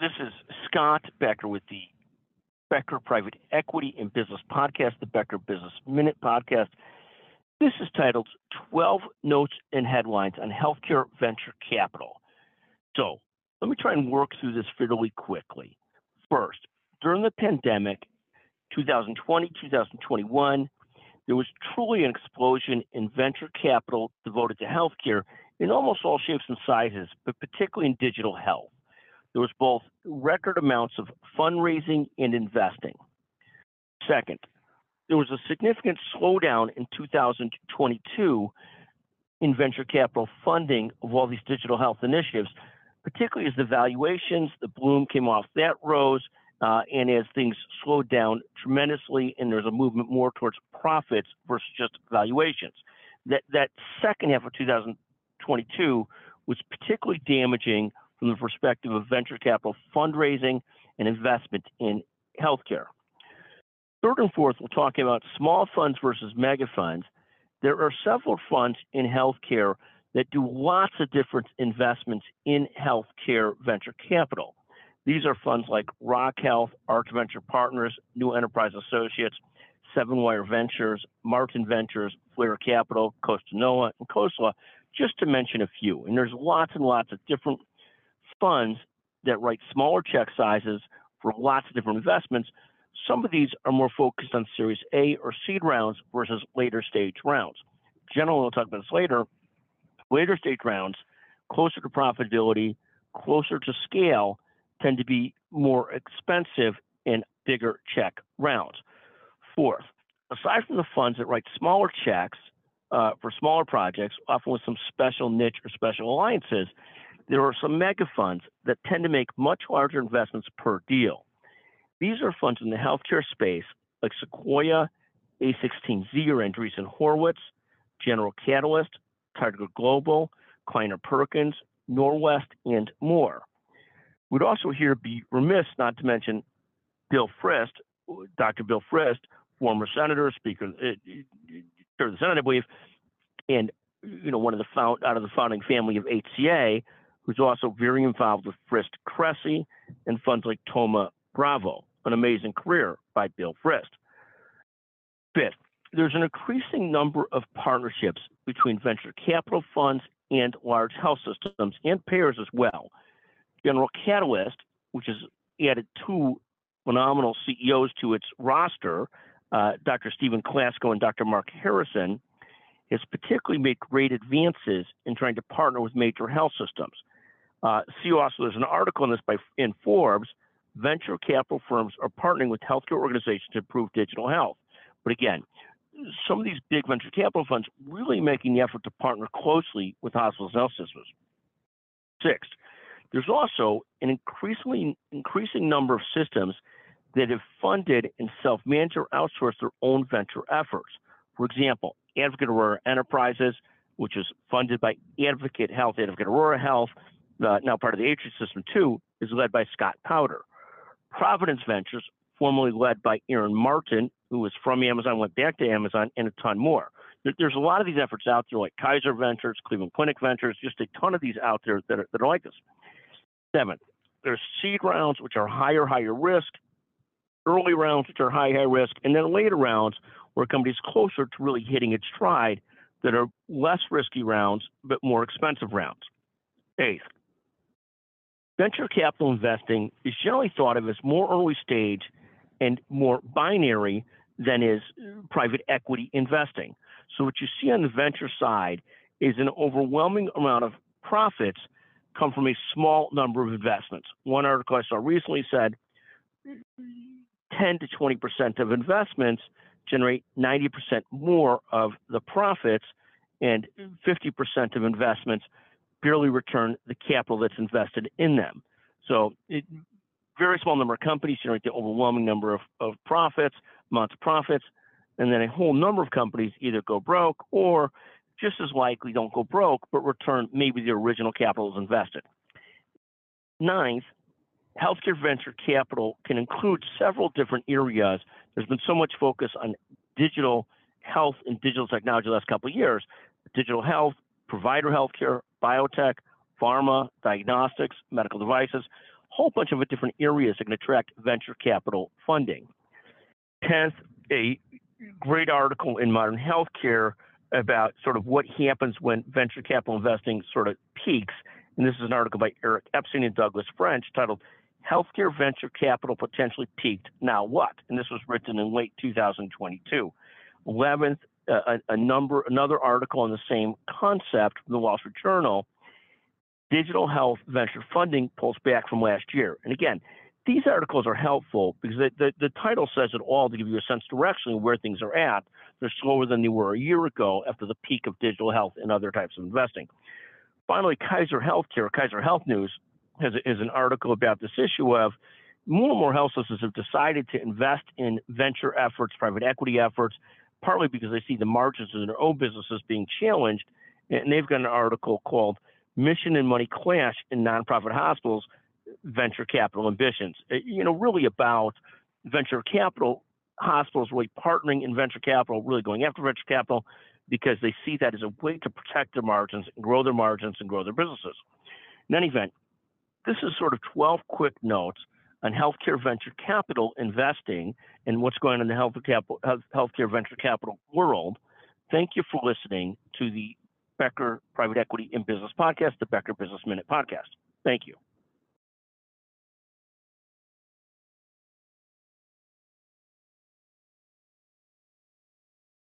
This is Scott Becker with the Becker Private Equity and Business Podcast, the Becker Business Minute Podcast. This is titled 12 Notes and Headlines on Healthcare Venture Capital. So let me try and work through this fairly quickly. First, during the pandemic, 2020, 2021, there was truly an explosion in venture capital devoted to healthcare in almost all shapes and sizes, but particularly in digital health. There was both record amounts of fundraising and investing. Second, there was a significant slowdown in 2022 in venture capital funding of all these digital health initiatives, particularly as the valuations, the bloom came off that rose, uh, and as things slowed down tremendously, and there's a movement more towards profits versus just valuations. That that second half of 2022 was particularly damaging from the perspective of venture capital fundraising and investment in healthcare. Third and fourth, we'll talk about small funds versus mega funds. There are several funds in healthcare that do lots of different investments in healthcare venture capital. These are funds like Rock Health, Arch Venture Partners, New Enterprise Associates, Seven Wire Ventures, Martin Ventures, Flare Capital, Costanoa, and Khosla, just to mention a few. And there's lots and lots of different funds that write smaller check sizes for lots of different investments. Some of these are more focused on Series A or seed rounds versus later stage rounds. Generally, we'll talk about this later. Later stage rounds, closer to profitability, closer to scale, tend to be more expensive in bigger check rounds. Fourth, aside from the funds that write smaller checks uh, for smaller projects, often with some special niche or special alliances, there are some mega funds that tend to make much larger investments per deal. These are funds in the healthcare space like Sequoia, A16Z or Andreessen Horowitz, General Catalyst, Tiger Global, Kleiner Perkins, Norwest, and more. We'd also here be remiss not to mention Bill Frist, Dr. Bill Frist, former senator, speaker, uh, of the Senate, I believe, and you know one of the found out of the founding family of HCA, who's also very involved with Frist Cressey and funds like Thoma Bravo, an amazing career by Bill Frist. Fifth, there's an increasing number of partnerships between venture capital funds and large health systems and payers as well. General Catalyst, which has added two phenomenal CEOs to its roster, uh, Dr. Stephen Klasko and Dr. Mark Harrison, has particularly made great advances in trying to partner with major health systems. Uh, see also, there's an article on this by in Forbes. Venture capital firms are partnering with healthcare organizations to improve digital health. But again, some of these big venture capital funds really making the effort to partner closely with hospitals and health systems. Sixth, there's also an increasingly increasing number of systems that have funded and self-managed or outsourced their own venture efforts. For example, Advocate Aurora Enterprises, which is funded by Advocate Health, Advocate Aurora Health, uh, now part of the Atrium system too, is led by Scott Powder. Providence Ventures, formerly led by Aaron Martin, who was from Amazon, went back to Amazon, and a ton more. There's a lot of these efforts out there, like Kaiser Ventures, Cleveland Clinic Ventures, just a ton of these out there that are, that are like this. Seventh, there's seed rounds, which are higher, higher risk, early rounds, which are high, high risk, and then later rounds, where a company's closer to really hitting its stride, that are less risky rounds, but more expensive rounds. Eighth, venture capital investing is generally thought of as more early stage and more binary than is uh, private equity investing. So what you see on the venture side is an overwhelming amount of profits come from a small number of investments. One article I saw recently said 10 to 20% of investments generate 90% more of the profits, and 50% of investments barely return the capital that's invested in them. So, it, very small number of companies generate the overwhelming number of, of profits, amounts of profits, and then a whole number of companies either go broke or just as likely don't go broke, but return maybe the original capital is invested. Ninth, healthcare venture capital can include several different areas. There's been so much focus on digital health and digital technology the last couple of years. Digital health, provider healthcare, biotech, pharma, diagnostics, medical devices, a whole bunch of different areas that can attract venture capital funding. 10th, a great article in Modern Healthcare about sort of what happens when venture capital investing sort of peaks. And this is an article by Eric Epstein and Douglas French titled Healthcare Venture Capital Potentially Peaked. Now What? And this was written in late 2022. 11th, uh, a, a number, another article on the same concept from the Wall Street Journal. Digital health venture funding pulls back from last year. And again, these articles are helpful because the, the, the, title says it all to give you a sense directionally where things are at. They're slower than they were a year ago after the peak of digital health and other types of investing. Finally, Kaiser Healthcare, Kaiser Health News, has, has an article about this issue of more and more health systems have decided to invest in venture efforts, private equity efforts, partly because they see the margins in their own businesses being challenged. And they've got an article called Mission and Money Clash in Nonprofit Hospitals venture capital ambitions. Uh, you know, really about venture capital hospitals really partnering in venture capital, really going after venture capital because they see that as a way to protect their margins and grow their margins and grow their businesses. In any event, this is sort of 12 quick notes on healthcare venture capital investing and what's going on in the health capital, healthcare venture capital world. Thank you for listening to the Becker Private Equity and Business podcast, the Becker Business Minute podcast. Thank you.